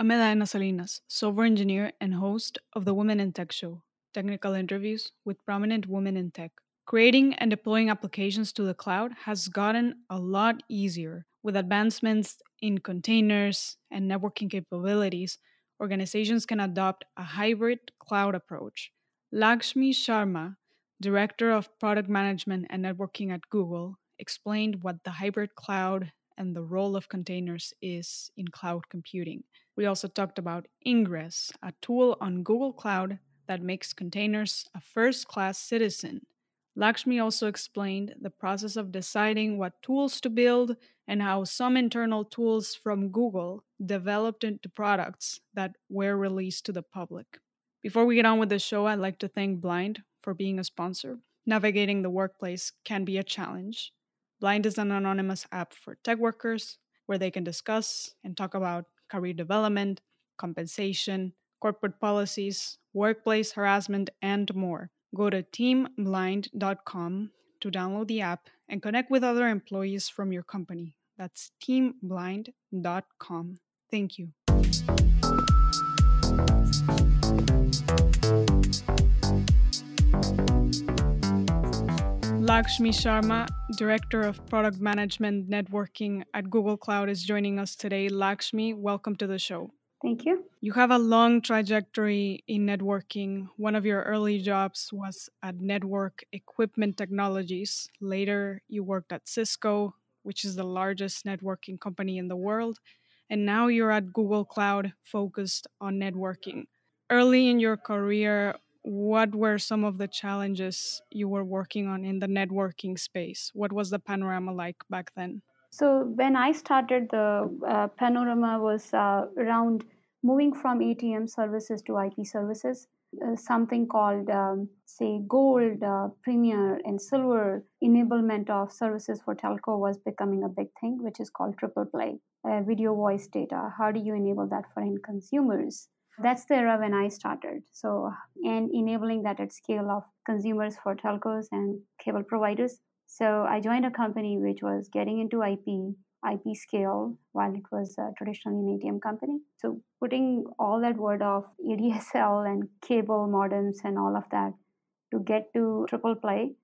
I'm Salinas, software engineer and host of the Women in Tech Show, technical interviews with prominent women in tech. Creating and deploying applications to the cloud has gotten a lot easier with advancements in containers and networking capabilities. Organizations can adopt a hybrid cloud approach. Lakshmi Sharma, director of product management and networking at Google, explained what the hybrid cloud and the role of containers is in cloud computing. We also talked about Ingress, a tool on Google Cloud that makes containers a first class citizen. Lakshmi also explained the process of deciding what tools to build and how some internal tools from Google developed into products that were released to the public. Before we get on with the show, I'd like to thank Blind for being a sponsor. Navigating the workplace can be a challenge. Blind is an anonymous app for tech workers where they can discuss and talk about career development, compensation, corporate policies, workplace harassment, and more. Go to teamblind.com to download the app and connect with other employees from your company. That's teamblind.com. Thank you. Lakshmi Sharma, Director of Product Management Networking at Google Cloud, is joining us today. Lakshmi, welcome to the show. Thank you. You have a long trajectory in networking. One of your early jobs was at Network Equipment Technologies. Later, you worked at Cisco, which is the largest networking company in the world. And now you're at Google Cloud, focused on networking. Early in your career, what were some of the challenges you were working on in the networking space? What was the panorama like back then? So, when I started, the uh, panorama was uh, around moving from ATM services to IP services. Uh, something called, um, say, gold, uh, premier, and silver enablement of services for telco was becoming a big thing, which is called triple play. Uh, video voice data. How do you enable that for end consumers? That's the era when I started. So, and enabling that at scale of consumers for telcos and cable providers. So, I joined a company which was getting into IP, IP scale, while it was uh, traditionally an ATM company. So, putting all that word of ADSL and cable modems and all of that to get to triple play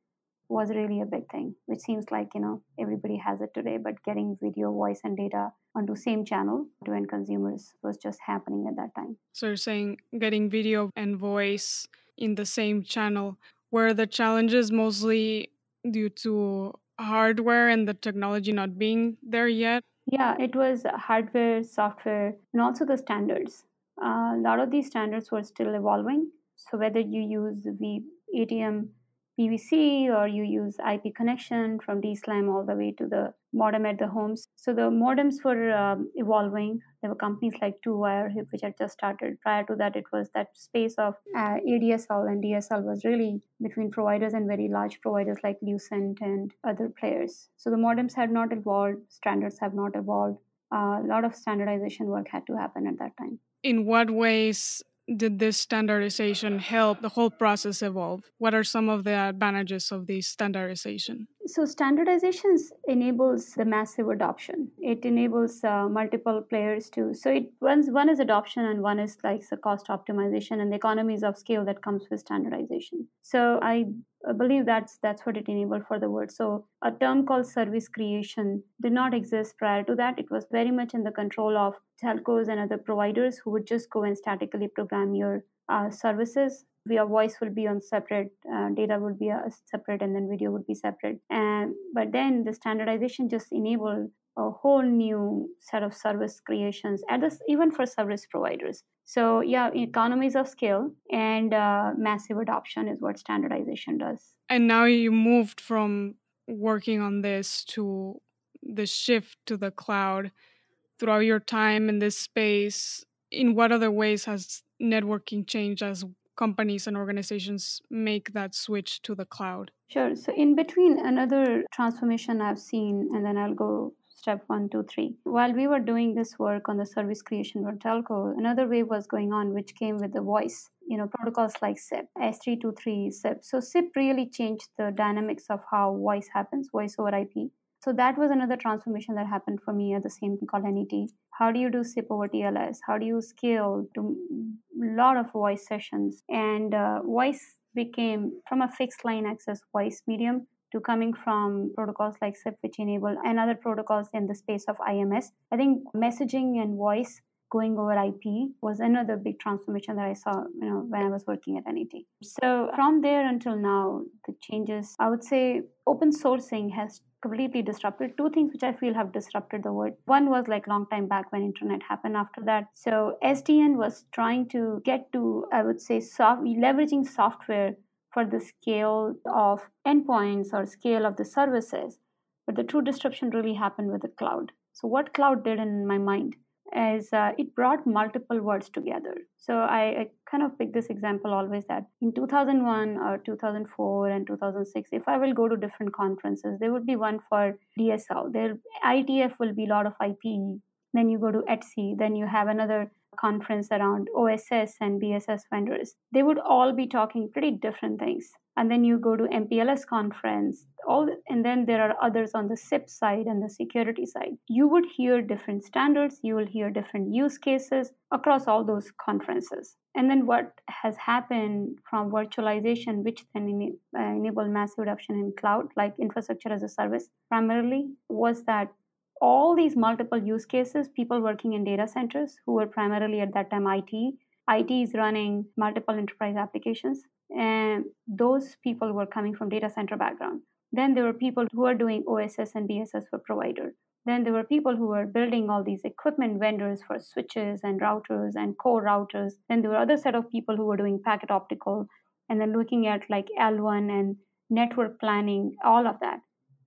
was really a big thing, which seems like, you know, everybody has it today, but getting video, voice, and data onto same channel to end consumers was just happening at that time. So you're saying getting video and voice in the same channel. Were the challenges mostly due to hardware and the technology not being there yet? Yeah, it was hardware, software, and also the standards. Uh, a lot of these standards were still evolving. So whether you use the ATM PVC or you use IP connection from DSLAM all the way to the modem at the homes. So the modems were um, evolving. There were companies like 2Wire which had just started. Prior to that, it was that space of uh, ADSL and DSL was really between providers and very large providers like Lucent and other players. So the modems had not evolved, standards have not evolved. Uh, a lot of standardization work had to happen at that time. In what ways did this standardization help the whole process evolve? What are some of the advantages of this standardization? So, standardizations enables the massive adoption. It enables uh, multiple players to. So, it one, one is adoption and one is like the cost optimization and the economies of scale that comes with standardization. So, I believe that's that's what it enabled for the word. So, a term called service creation did not exist prior to that. It was very much in the control of telcos and other providers who would just go and statically program your services your voice will be on separate uh, data would be uh, separate and then video would be separate. And but then the standardization just enabled a whole new set of service creations at this even for service providers. So yeah economies of scale and uh, massive adoption is what standardization does. And now you moved from working on this to the shift to the cloud. Throughout your time in this space in what other ways has networking change as companies and organizations make that switch to the cloud? Sure. So, in between, another transformation I've seen, and then I'll go step one, two, three. While we were doing this work on the service creation for telco, another wave was going on, which came with the voice. You know, protocols like SIP, H.323 SIP. So SIP really changed the dynamics of how voice happens, voice over IP So that was another transformation that happened for me at the same NET. How do you do SIP over TLS? How do you scale to a lot of voice sessions? And uh, voice became from a fixed line access voice medium to coming from protocols like SIP, which enable and other protocols in the space of IMS. I think messaging and voice going over IP was another big transformation that I saw, you know, when I was working at NET. So from there until now, the changes, I would say open sourcing has completely disrupted two things which I feel have disrupted the world. One was like long time back when internet happened after that. So SDN was trying to get to, I would say, soft, leveraging software for the scale of endpoints or scale of the services. But the true disruption really happened with the cloud. So what cloud did in my mind is uh, it brought multiple words together. So I, I, kind of pick this example always that in 2001 or 2004 and 2006, if I will go to different conferences, there would be one for DSL. There IETF will be a lot of IP. Then you go to ETSI. Then you have another conference around OSS and BSS vendors. They would all be talking pretty different things and then you go to MPLS conference, all, and then there are others on the SIP side and the security side. You would hear different standards, you will hear different use cases across all those conferences. And then what has happened from virtualization, which then uh, enabled massive adoption in cloud, like infrastructure as a service, primarily was that all these multiple use cases, people working in data centers who were primarily at that time IT, IT is running multiple enterprise applications and those people were coming from data center background. Then there were people who were doing oss and bss for provider. Then there were people who were building all these equipment vendors for switches and routers and core routers. Then there were other set of people who were doing packet optical and then looking at like l1 and network planning all of that.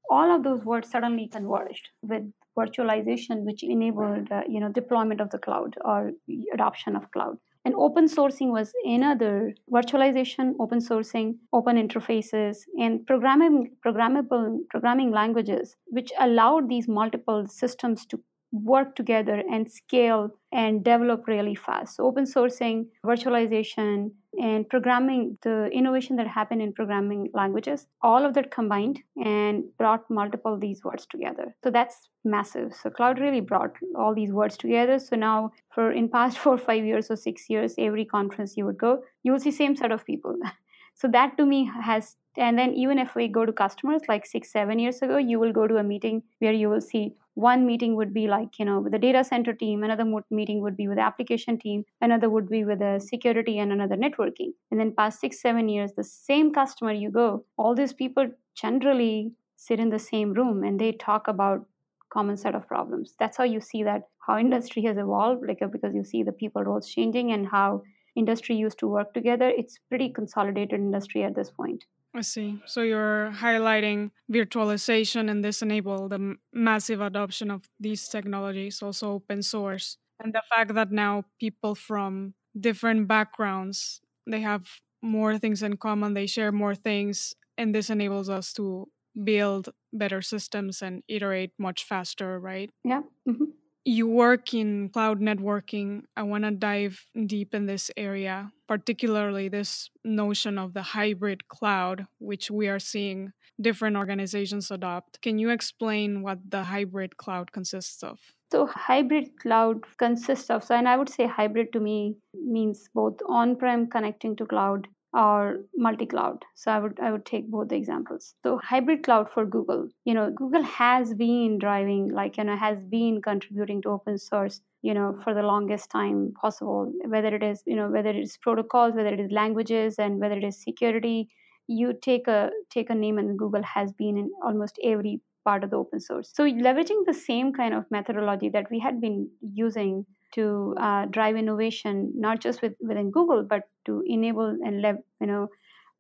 All of those words suddenly converged with virtualization which enabled uh, you know deployment of the cloud or adoption of cloud and open sourcing was another virtualization, open sourcing, open interfaces, and programming, programmable programming languages, which allowed these multiple systems to work together and scale and develop really fast. So open sourcing, virtualization, and programming, the innovation that happened in programming languages, all of that combined and brought multiple these words together. So that's massive. So cloud really brought all these words together. So now for in past four, five years or six years, every conference you would go, you will see same set of people. so that to me has and then even if we go to customers like six seven years ago you will go to a meeting where you will see one meeting would be like you know with the data center team another meeting would be with the application team another would be with the security and another networking. And then past six seven years the same customer you go all these people generally sit in the same room and they talk about common set of problems. That's how you see that how industry has evolved like because you see the people roles changing and how industry used to work together it's pretty consolidated industry at this point I see. So you're highlighting virtualization and this enable the massive adoption of these technologies, also open source, and the fact that now people from different backgrounds they have more things in common, they share more things, and this enables us to build better systems and iterate much faster, right? Yeah. Mm-hmm you work in cloud networking. I want to dive deep in this area, particularly this notion of the hybrid cloud, which we are seeing different organizations adopt. Can you explain what the hybrid cloud consists of? So, hybrid cloud consists of, so, and I would say hybrid to me means both on prem connecting to cloud or multi-cloud. So i would i would take both the examples. So hybrid cloud for google. You know google has been driving like you know has been contributing to open source you know for the longest time possible whether it is you know whether it is protocols whether it is languages and whether it is security. You take a take a name and google has been in almost every part of the open source. So leveraging the same kind of methodology that we had been using to uh, drive innovation, not just with, within Google, but to enable and lev- you know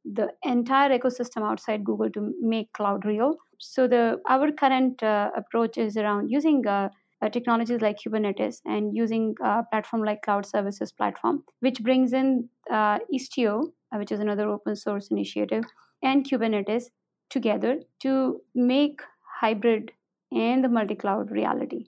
the entire ecosystem outside Google to make cloud real. So the our current uh, approach is around using uh, uh technologies like Kubernetes and using a uh, platform like Cloud Services Platform, which brings in uh, Istio, which is another open source initiative, and Kubernetes together to make hybrid and the multi-cloud reality.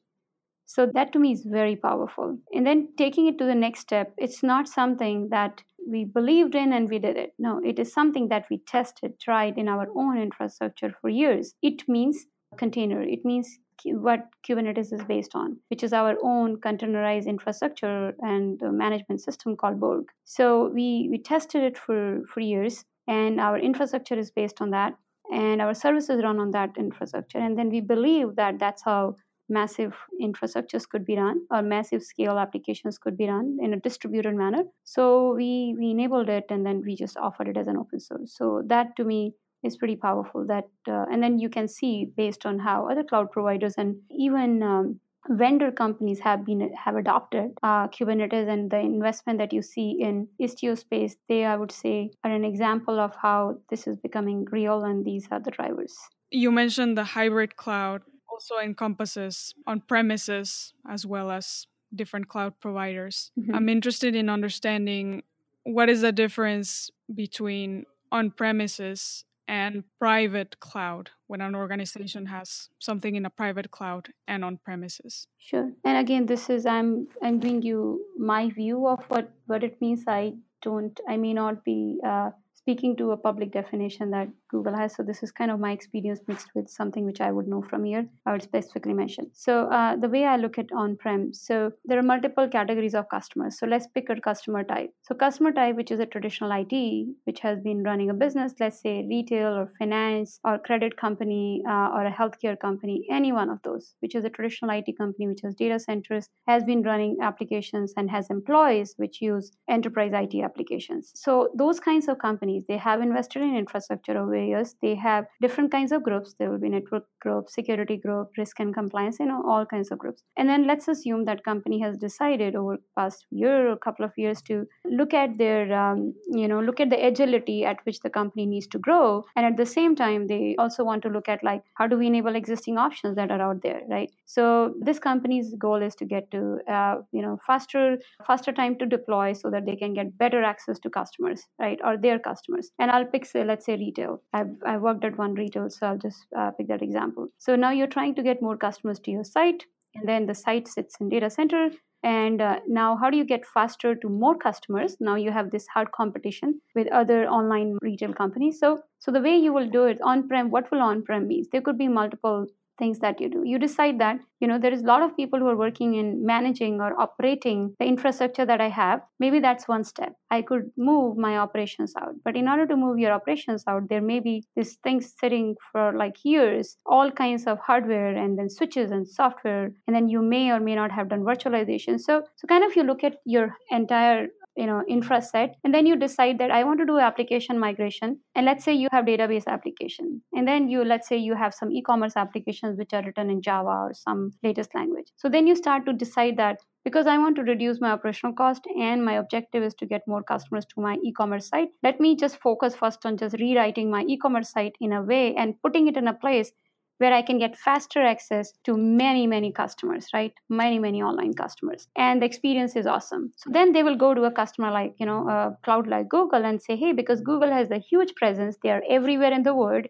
So that to me is very powerful. And then taking it to the next step, it's not something that we believed in and we did it. No, it is something that we tested, tried in our own infrastructure for years. It means container. It means what Kubernetes is based on, which is our own containerized infrastructure and management system called Borg. So we, we tested it for, for years, and our infrastructure is based on that, and our services run on that infrastructure. And then we believe that that's how massive infrastructures could be run or massive scale applications could be run in a distributed manner. So we, we enabled it and then we just offered it as an open source. So that to me is pretty powerful that uh, and then you can see based on how other cloud providers and even um, vendor companies have been have adopted uh, kubernetes and the investment that you see in istio space they i would say are an example of how this is becoming real and these are the drivers you mentioned the hybrid cloud also encompasses on premises as well as different cloud providers. Mm-hmm. i'm interested in understanding what is the difference between on premises and private cloud when an organization has something in a private cloud and on premises sure. And again this is i'm i'm giving you my view of what what it means. I don't i may not be uh, speaking to a public definition that Google has. So this is kind of my experience mixed with something which I would know from here. I would specifically mention. So uh, the way I look at on-prem, so there are multiple categories of customers. So let's pick a customer type. So customer type, which is a traditional IT, which has been running a business, let's say retail or finance or credit company uh, or a healthcare company, any one of those, which is a traditional IT company, which has data centers, has been running applications and has employees which use enterprise IT applications. So those kinds of companies, they have invested in infrastructure over they have different kinds of groups. There will be network group security group risk and compliance you know all kinds of groups. And then let's assume that company has decided over past year or couple of years to look at their um, you know look at the agility at which the company needs to grow. And at the same time they also want to look at like how do we enable existing options that are out there right? So this company's goal is to get to uh, you know faster faster time to deploy so that they can get better access to customers right or their customers. And i'll pick say let's say retail i've, I've worked at one retail so i'll just uh, pick that example. So now you're trying to get more customers to your site and then the site sits in data center and uh, now how do you get faster to more customers? Now you have this hard competition with other online retail companies. So so the way you will do it on prem what will on prem means? There could be multiple things that you do. You decide that you know there is a lot of people who are working in managing or operating the infrastructure that i have. Maybe that's one step. I could move my operations out. But in order to move your operations out there may be these things sitting for like years all kinds of hardware and then switches and software and then you may or may not have done virtualization. So so kind of you look at your entire you know infra set and then you decide that i want to do application migration and let's say you have database application and then you let's say you have some e-commerce applications which are written in java or some latest language. So then you start to decide that because i want to reduce my operational cost and my objective is to get more customers to my e-commerce site let me just focus first on just rewriting my e-commerce site in a way and putting it in a place where I can get faster access to many, many customers, right? Many, many online customers. And the experience is awesome. So then they will go to a customer like, you know, a cloud like Google and say, hey, because Google has a huge presence, they are everywhere in the world.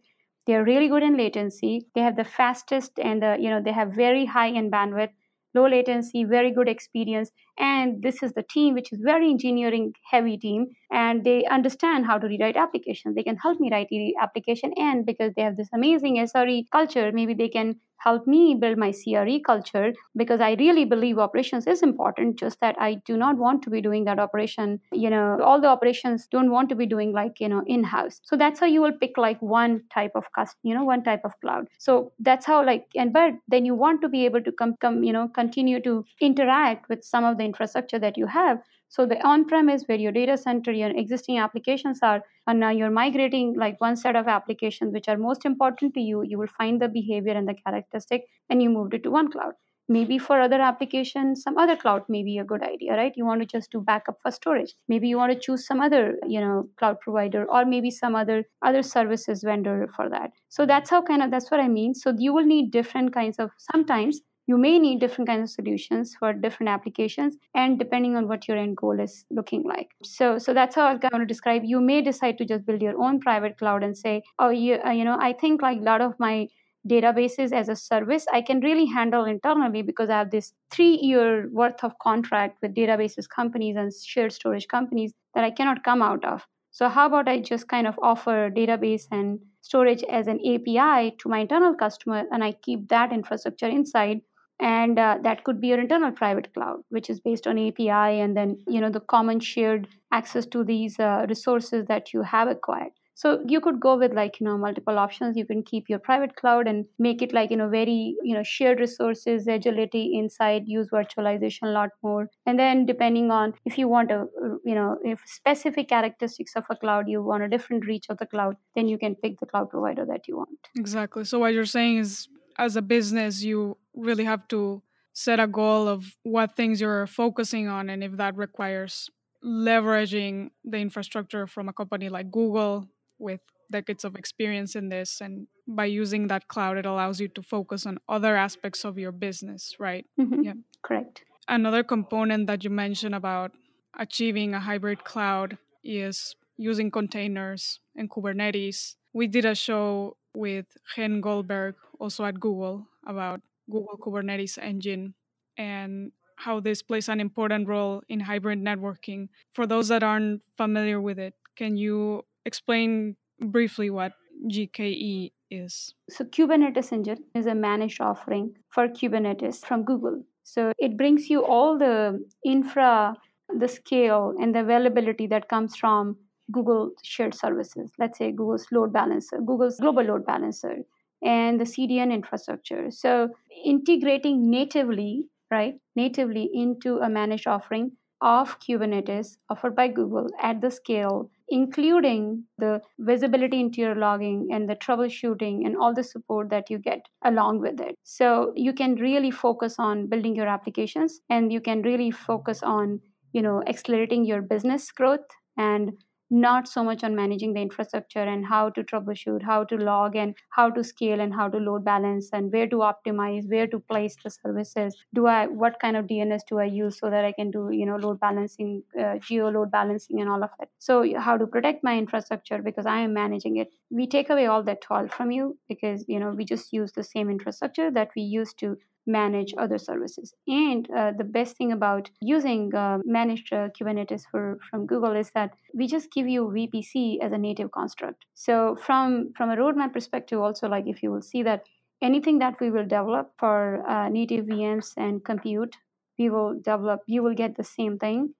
They are really good in latency. They have the fastest and the, you know, they have very high in bandwidth low latency, very good experience. And this is the team, which is very engineering heavy team, and they understand how to rewrite applications. They can help me write the application, and because they have this amazing SRE culture, maybe they can help me build my CRE culture because I really believe operations is important. Just that I do not want to be doing that operation. You know, all the operations don't want to be doing like you know in house. So that's how you will pick like one type of cust, you know, one type of cloud. So that's how like and but then you want to be able to come come you know continue to interact with some of the infrastructure that you have so the on-prem is where your data center, your existing applications are, and now you're migrating like one set of applications which are most important to you. You will find the behavior and the characteristic, and you moved it to one cloud. Maybe for other applications, some other cloud may be a good idea, right? You want to just do backup for storage. Maybe you want to choose some other, you know, cloud provider or maybe some other other services vendor for that. So that's how kind of that's what I mean. So you will need different kinds of sometimes you may need different kinds of solutions for different applications and depending on what your end goal is looking like so so that's how i'm going to describe you may decide to just build your own private cloud and say oh you, uh, you know i think like a lot of my databases as a service i can really handle internally because i have this three year worth of contract with databases companies and shared storage companies that i cannot come out of so how about i just kind of offer database and storage as an API to my internal customer, and I keep that infrastructure inside. And uh, that could be your internal private cloud, which is based on API, and then you know the common shared access to these uh, resources that you have acquired. So you could go with like, you know, multiple options. You can keep your private cloud and make it like, you know, very, you know, shared resources, agility inside, use virtualization a lot more. And then depending on if you want a, you know, if specific characteristics of a cloud, you want a different reach of the cloud, then you can pick the cloud provider that you want. Exactly. So what you're saying is as a business, you really have to set a goal of what things you're focusing on and if that requires leveraging the infrastructure from a company like Google with decades of experience in this. And by using that cloud it allows you to focus on other aspects of your business right? Mm-hmm. yeah. Correct. Another component that you mentioned about achieving a hybrid cloud is using containers and kubernetes. We did a show with Chen Goldberg also at google about google kubernetes engine and how this plays an important role in hybrid networking for those that aren't familiar with it can you explain briefly what GKE is. So, Kubernetes Engine is a managed offering for Kubernetes from Google. So, it brings you all the infra, the scale, and the availability that comes from Google shared services. Let's say Google's load balancer, Google's global load balancer, and the CDN infrastructure. So, integrating natively, right, natively into a managed offering of Kubernetes offered by Google at the scale, including the visibility into your logging and the troubleshooting and all the support that you get along with it. So you can really focus on building your applications and you can really focus on, you know, accelerating your business growth and not so much on managing the infrastructure and how to troubleshoot, how to log, and how to scale, and how to load balance, and where to optimize, where to place the services. Do I what kind of DNS do I use so that I can do you know load balancing, uh, geo load balancing, and all of it. So how to protect my infrastructure because I am managing it. We take away all that toil from you because you know we just use the same infrastructure that we used to manage other services. And uh, the best thing about using uh, managed uh, Kubernetes for, from Google is that we just give you VPC as a native construct. So from from a roadmap perspective, also like if you will see that anything that we will develop for uh, native VMs and compute, we will develop. You will get the same thing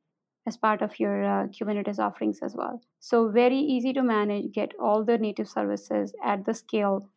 as part of your uh, Kubernetes offerings as well. So very easy to manage. Get all the native services at the scale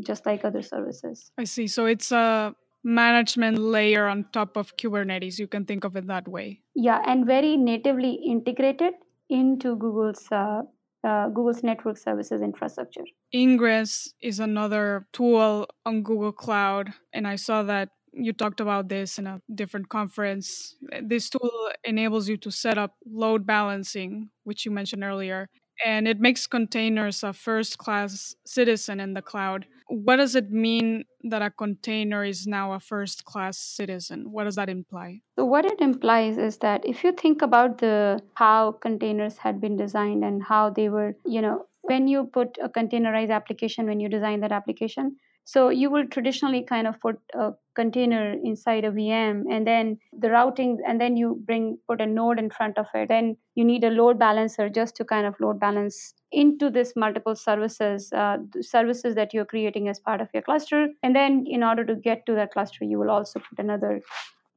just like other services. I see. So it's a management layer on top of Kubernetes. You can think of it that way. Yeah, and very natively integrated into Google's uh, uh, Google's network services infrastructure. Ingress is another tool on Google Cloud, and I saw that you talked about this in a different conference. This tool enables you to set up load balancing, which you mentioned earlier, and it makes containers a first class citizen in the cloud. What does it mean that a container is now a first class citizen? What does that imply? So what it implies is that if you think about the how containers had been designed and how they were, you know, when you put a containerized application when you design that application, so you will traditionally kind of put a container inside a VM and then the routing, and then you bring put a node in front of it. Then you need a load balancer just to kind of load balance into this multiple services, uh, services that you're creating as part of your cluster. And then in order to get to that cluster, you will also put another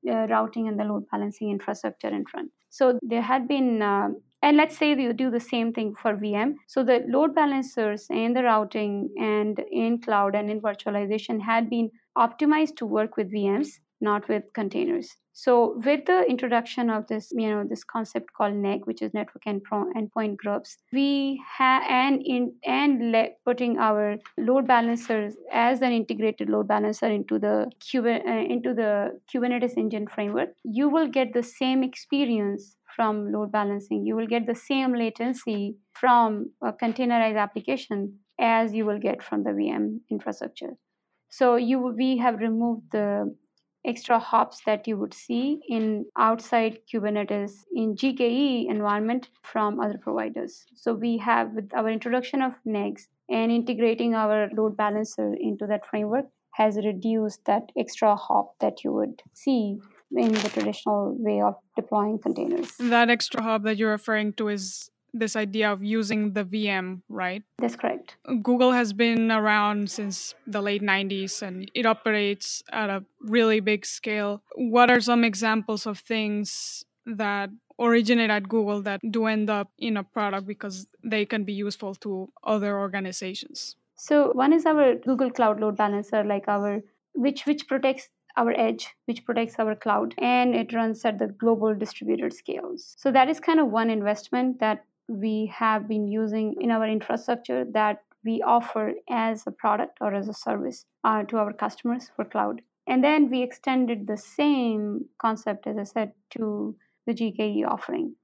uh, routing and the load balancing infrastructure in front. So there had been uh, and let's say you do the same thing for VM. So the load balancers and the routing and in cloud and in virtualization had been optimized to work with VMs, not with containers. So with the introduction of this, you know, this concept called NEG, which is network and endpoint groups, we have and in and le- putting our load balancers as an integrated load balancer into the Kube, uh, into the Kubernetes engine framework, you will get the same experience from load balancing. You will get the same latency from a containerized application as you will get from the VM infrastructure. So you we have removed the extra hops that you would see in outside Kubernetes in GKE environment from other providers. So we have with our introduction of NEGs and integrating our load balancer into that framework has reduced that extra hop that you would see in the traditional way of deploying containers. That extra hub that you're referring to is this idea of using the VM, right? That's correct. Google has been around since the late 90s and it operates at a really big scale. What are some examples of things that originate at Google that do end up in a product because they can be useful to other organizations? So one is our Google Cloud Load Balancer, like our which which protects our edge, which protects our cloud, and it runs at the global distributed scales. So that is kind of one investment that we have been using in our infrastructure that we offer as a product or as a service uh, to our customers for cloud. And then we extended the same concept, as I said, to the GKE offering.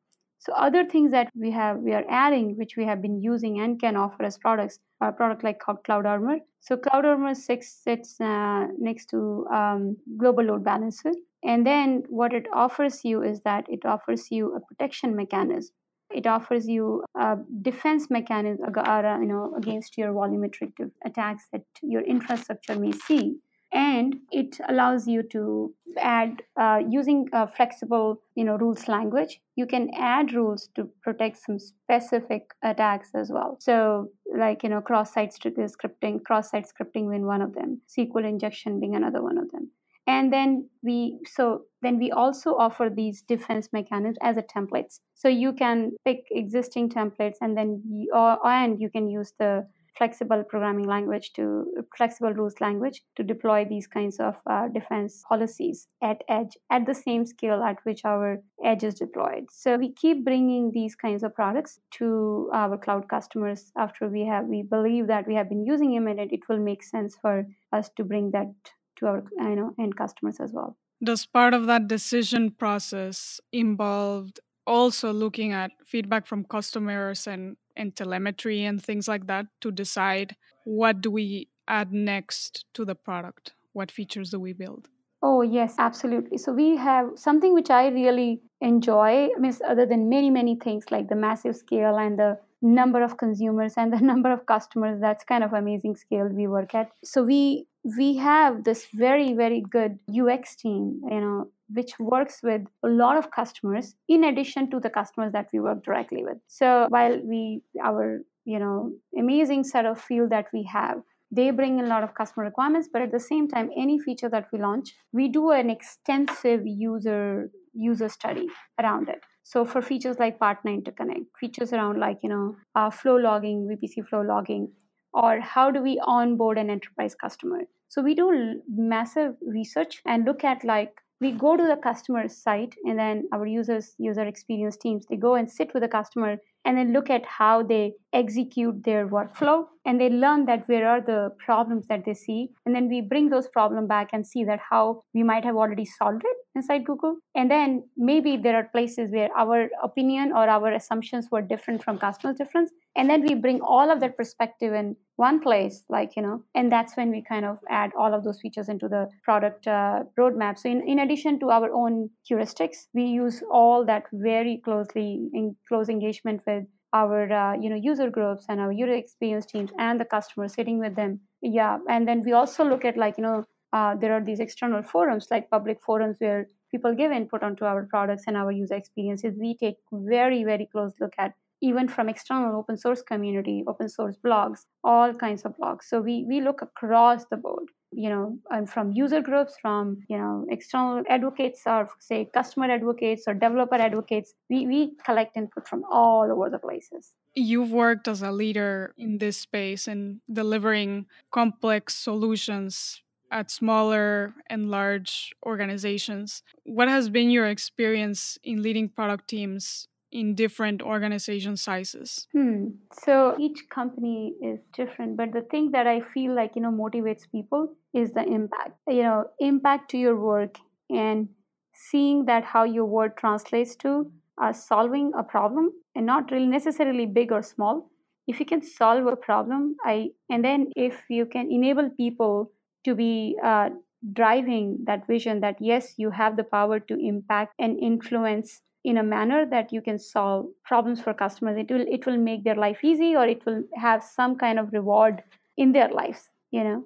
So other things that we have we are adding, which we have been using and can offer as products, are product like Cloud Armor. So Cloud Armor six sits uh, next to um, Global Load Balancer, and then what it offers you is that it offers you a protection mechanism. It offers you a defense mechanism, uh, you know, against your volumetric attacks that your infrastructure may see and it allows you to add uh, using a flexible you know rules language you can add rules to protect some specific attacks as well. So like you know cross-site scripting cross-site scripting being one of them sql injection being another one of them. And then we so then we also offer these defense mechanisms as a templates. So you can pick existing templates and then you, or, and you can use the flexible programming language to flexible rules language to deploy these kinds of uh, defense policies at edge at the same scale at which our edge is deployed. So we keep bringing these kinds of products to our cloud customers after we have we believe that we have been using them and it will make sense for us to bring that to our you know end customers as well. Does part of that decision process involved also looking at feedback from customers and and telemetry and things like that to decide what do we add next to the product? What features do we build? Oh yes absolutely. So we have something which i really enjoy I mean, other than many many things like the massive scale and the number of consumers and the number of customers that's kind of amazing scale we work at. So we we have this very very good ux team you know which works with a lot of customers in addition to the customers that we work directly with. So while we our you know amazing set of field that we have they bring in a lot of customer requirements but at the same time any feature that we launch we do an extensive user user study around it. So for features like partner interconnect features around like you know uh, flow logging vpc flow logging or how do we onboard an enterprise customer. So we do massive research and look at like we go to the customer site and then our users user experience teams they go and sit with the customer and then look at how they execute their workflow. And they learn that where are the problems that they see. And then we bring those problems back and see that how we might have already solved it inside google. And then maybe there are places where our opinion or our assumptions were different from customers difference. And then we bring all of that perspective in one place like you know and that's when we kind of add all of those features into the product uh, roadmap. So in, in addition to our own heuristics we use all that very closely in close engagement with our uh, you know user groups and our user experience teams and the customers sitting with them. Yeah and then we also look at like you know uh, there are these external forums like public forums where people give input onto our products and our user experiences. We take very very close look at even from external open source community open source blogs all kinds of blogs. So we we look across the board you know and from user groups from you know external advocates or say customer advocates or developer advocates we, we collect input from all over the places. You've worked as a leader in this space and delivering complex solutions at smaller and large organizations. What has been your experience in leading product teams in different organization sizes? Hmm. So each company is different, but the thing that I feel like you know motivates people is the impact. You know, impact to your work and seeing that how your work translates to uh, solving a problem and not really necessarily big or small. If you can solve a problem, I and then if you can enable people to be uh, driving that vision that yes, you have the power to impact and influence in a manner that you can solve problems for customers it will it will make their life easy or it will have some kind of reward in their lives you know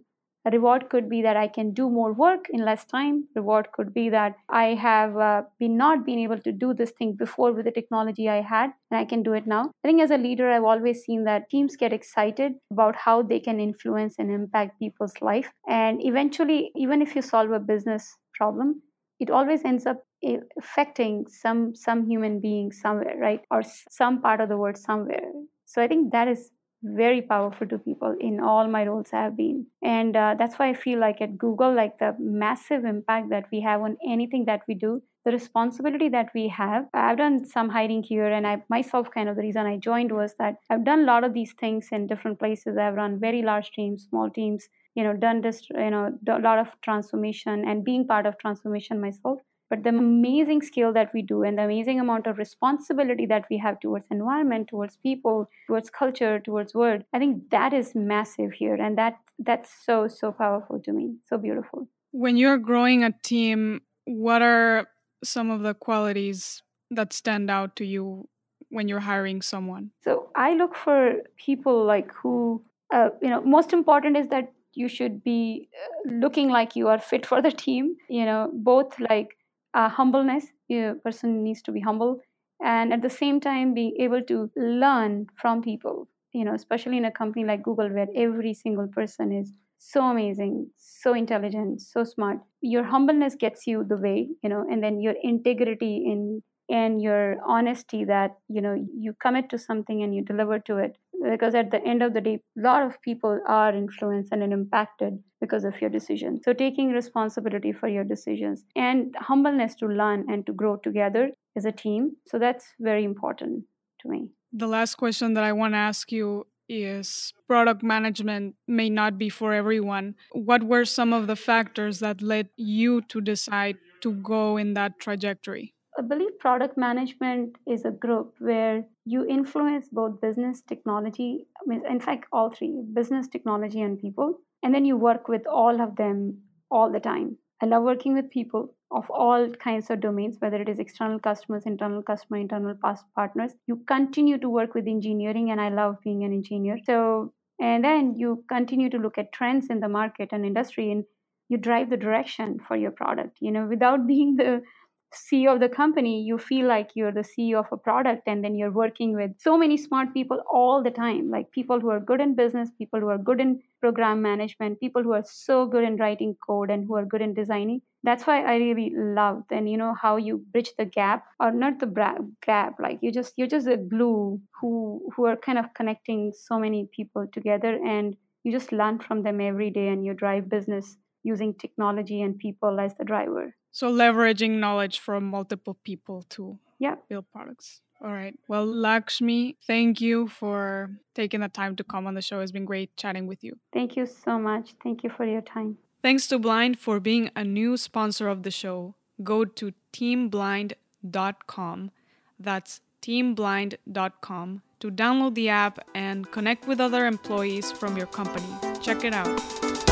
A reward could be that I can do more work in less time. Reward could be that I have uh, been not been able to do this thing before with the technology I had and I can do it now. I think as a leader, I've always seen that teams get excited about how they can influence and impact people's life. And eventually, even if you solve a business problem, it always ends up affecting some some human being somewhere right or some part of the world somewhere so i think that is very powerful to people in all my roles I have been. And uh, that's why I feel like at Google, like the massive impact that we have on anything that we do, the responsibility that we have. I've done some hiring here, and I myself kind of the reason I joined was that I've done a lot of these things in different places. I've run very large teams, small teams, you know, done this, you know, a lot of transformation and being part of transformation myself but the amazing skill that we do and the amazing amount of responsibility that we have towards environment towards people towards culture towards world i think that is massive here and that that's so so powerful to me so beautiful. When you're growing a team what are some of the qualities that stand out to you when you're hiring someone? So i look for people like who uh, you know most important is that you should be uh, looking like you are fit for the team you know both like uh, humbleness a person needs to be humble and at the same time being able to learn from people you know especially in a company like google where every single person is so amazing so intelligent so smart. Your humbleness gets you the way you know and then your integrity in and your honesty that you know you commit to something and you deliver to it because at the end of the day a lot of people are influenced and impacted because of your decision. So taking responsibility for your decisions and humbleness to learn and to grow together as a team. So that's very important to me. The last question that i want to ask you is product management may not be for everyone. What were some of the factors that led you to decide to go in that trajectory I believe product management is a group where you influence both business, technology, in fact, all three business, technology, and people. And then you work with all of them all the time. I love working with people of all kinds of domains, whether it is external customers, internal customer, internal past partners. You continue to work with engineering, and I love being an engineer. So, and then you continue to look at trends in the market and industry, and you drive the direction for your product. You know, without being the CEO of the company, you feel like you're the CEO of a product, and then you're working with so many smart people all the time like people who are good in business, people who are good in program management, people who are so good in writing code and who are good in designing. That's why I really loved and you know how you bridge the gap or not the bra- gap like you just you're just a glue who who are kind of connecting so many people together and you just learn from them every day and you drive business using technology and people as the driver. So leveraging knowledge from multiple people to yeah. build products. All right. Well, Lakshmi, thank you for taking the time to come on the show. It's been great chatting with you. Thank you so much. Thank you for your time. Thanks to Blind for being a new sponsor of the show. Go to teamblind.com. That's teamblind.com to download the app and connect with other employees from your company. Check it out.